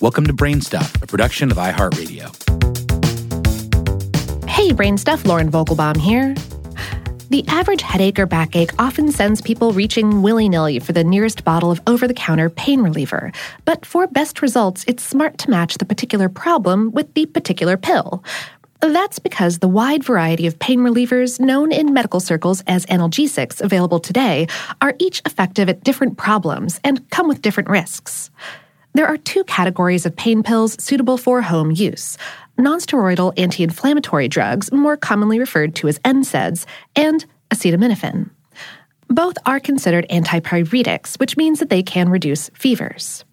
Welcome to Brain Stuff, a production of iHeartRadio. Hey, Brain Stuff, Lauren Vogelbaum here. The average headache or backache often sends people reaching willy nilly for the nearest bottle of over the counter pain reliever. But for best results, it's smart to match the particular problem with the particular pill. That's because the wide variety of pain relievers known in medical circles as analgesics available today are each effective at different problems and come with different risks. There are two categories of pain pills suitable for home use nonsteroidal anti inflammatory drugs, more commonly referred to as NSAIDs, and acetaminophen. Both are considered antipyretics, which means that they can reduce fevers.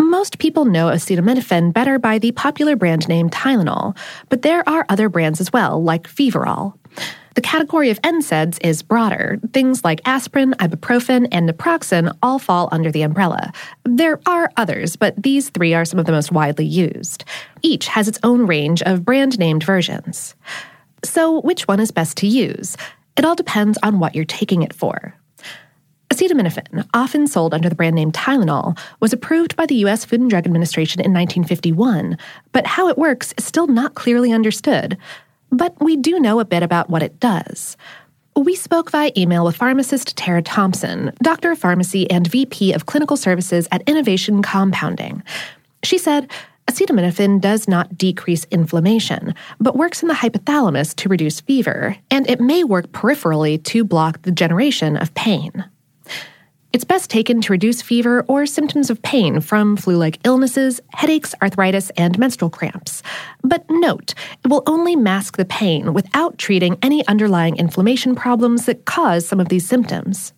Most people know acetaminophen better by the popular brand name Tylenol, but there are other brands as well, like FeverAll. The category of NSAIDs is broader. Things like aspirin, ibuprofen, and naproxen all fall under the umbrella. There are others, but these three are some of the most widely used. Each has its own range of brand named versions. So, which one is best to use? It all depends on what you're taking it for. Acetaminophen, often sold under the brand name Tylenol, was approved by the U.S. Food and Drug Administration in 1951, but how it works is still not clearly understood. But we do know a bit about what it does. We spoke via email with pharmacist Tara Thompson, doctor of pharmacy and VP of clinical services at Innovation Compounding. She said, Acetaminophen does not decrease inflammation, but works in the hypothalamus to reduce fever, and it may work peripherally to block the generation of pain. It's best taken to reduce fever or symptoms of pain from flu like illnesses, headaches, arthritis, and menstrual cramps. But note, it will only mask the pain without treating any underlying inflammation problems that cause some of these symptoms.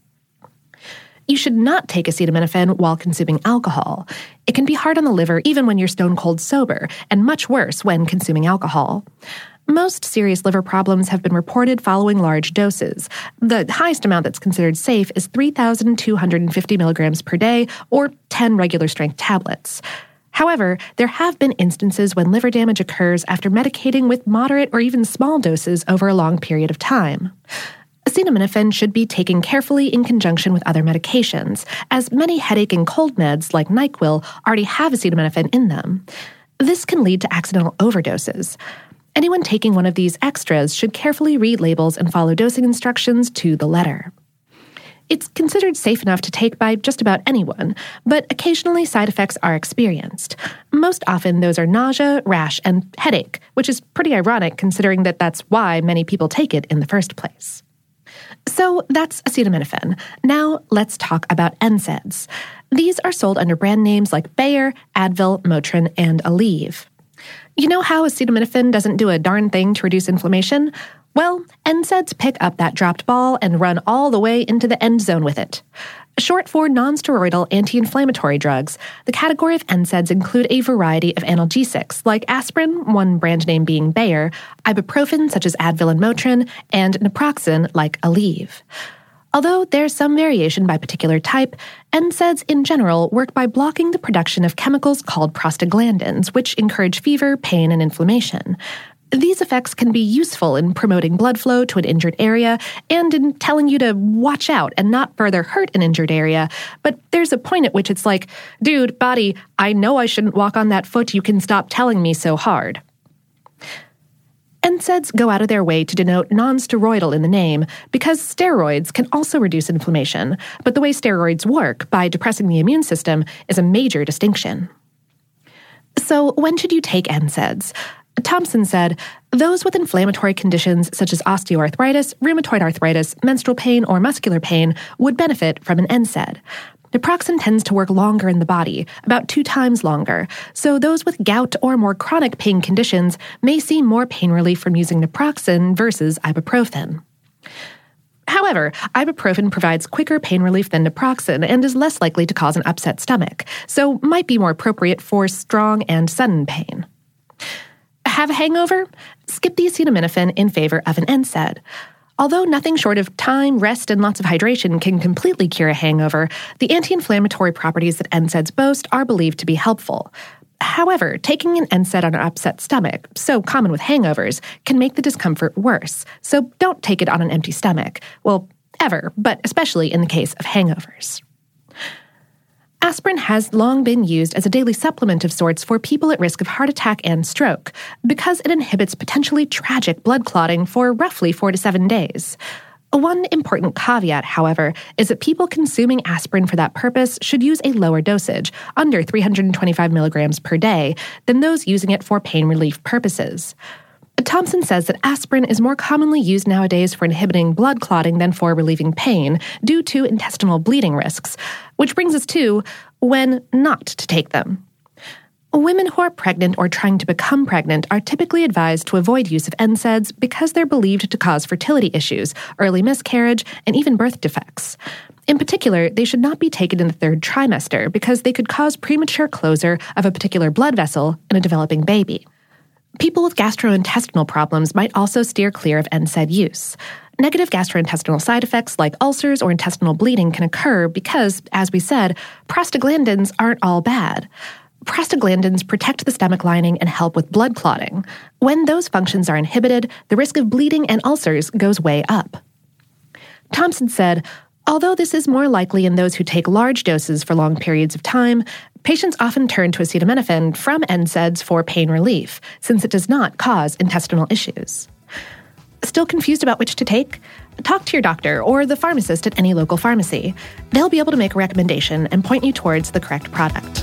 You should not take acetaminophen while consuming alcohol. It can be hard on the liver even when you're stone cold sober, and much worse when consuming alcohol. Most serious liver problems have been reported following large doses. The highest amount that's considered safe is 3,250 milligrams per day, or 10 regular strength tablets. However, there have been instances when liver damage occurs after medicating with moderate or even small doses over a long period of time. Acetaminophen should be taken carefully in conjunction with other medications, as many headache and cold meds like NyQuil already have acetaminophen in them. This can lead to accidental overdoses. Anyone taking one of these extras should carefully read labels and follow dosing instructions to the letter. It's considered safe enough to take by just about anyone, but occasionally side effects are experienced. Most often, those are nausea, rash, and headache, which is pretty ironic considering that that's why many people take it in the first place. So that's acetaminophen. Now let's talk about NSAIDs. These are sold under brand names like Bayer, Advil, Motrin, and Aleve. You know how acetaminophen doesn't do a darn thing to reduce inflammation? Well, NSAIDs pick up that dropped ball and run all the way into the end zone with it. Short for nonsteroidal anti inflammatory drugs, the category of NSAIDs include a variety of analgesics like aspirin, one brand name being Bayer, ibuprofen such as Advil and Motrin, and naproxen like Aleve. Although there's some variation by particular type, NSAIDs in general work by blocking the production of chemicals called prostaglandins, which encourage fever, pain, and inflammation. These effects can be useful in promoting blood flow to an injured area and in telling you to watch out and not further hurt an injured area. But there's a point at which it's like, dude, body, I know I shouldn't walk on that foot. You can stop telling me so hard. NSAIDs go out of their way to denote nonsteroidal in the name because steroids can also reduce inflammation, but the way steroids work, by depressing the immune system, is a major distinction. So, when should you take NSAIDs? Thompson said, those with inflammatory conditions such as osteoarthritis, rheumatoid arthritis, menstrual pain, or muscular pain would benefit from an NSAID. Naproxen tends to work longer in the body, about two times longer, so those with gout or more chronic pain conditions may see more pain relief from using naproxen versus ibuprofen. However, ibuprofen provides quicker pain relief than naproxen and is less likely to cause an upset stomach, so might be more appropriate for strong and sudden pain. Have a hangover? Skip the acetaminophen in favor of an NSAID. Although nothing short of time, rest, and lots of hydration can completely cure a hangover, the anti inflammatory properties that NSAIDs boast are believed to be helpful. However, taking an NSAID on an upset stomach, so common with hangovers, can make the discomfort worse. So don't take it on an empty stomach. Well, ever, but especially in the case of hangovers. Aspirin has long been used as a daily supplement of sorts for people at risk of heart attack and stroke because it inhibits potentially tragic blood clotting for roughly four to seven days. One important caveat, however, is that people consuming aspirin for that purpose should use a lower dosage, under 325 milligrams per day, than those using it for pain relief purposes. Thompson says that aspirin is more commonly used nowadays for inhibiting blood clotting than for relieving pain due to intestinal bleeding risks, which brings us to when not to take them. Women who are pregnant or trying to become pregnant are typically advised to avoid use of NSAIDs because they're believed to cause fertility issues, early miscarriage, and even birth defects. In particular, they should not be taken in the third trimester because they could cause premature closure of a particular blood vessel in a developing baby. People with gastrointestinal problems might also steer clear of NSAID use. Negative gastrointestinal side effects like ulcers or intestinal bleeding can occur because, as we said, prostaglandins aren't all bad. Prostaglandins protect the stomach lining and help with blood clotting. When those functions are inhibited, the risk of bleeding and ulcers goes way up. Thompson said, Although this is more likely in those who take large doses for long periods of time, patients often turn to acetaminophen from NSAIDs for pain relief, since it does not cause intestinal issues. Still confused about which to take? Talk to your doctor or the pharmacist at any local pharmacy. They'll be able to make a recommendation and point you towards the correct product.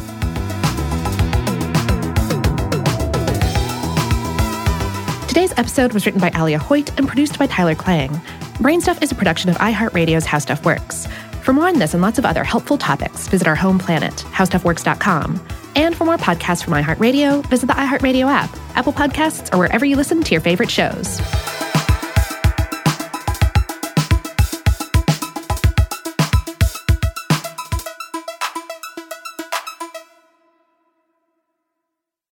Today's episode was written by Alia Hoyt and produced by Tyler Klang. Brainstuff is a production of iHeartRadio's How Stuff Works. For more on this and lots of other helpful topics, visit our home planet, howstuffworks.com. And for more podcasts from iHeartRadio, visit the iHeartRadio app, Apple Podcasts, or wherever you listen to your favorite shows.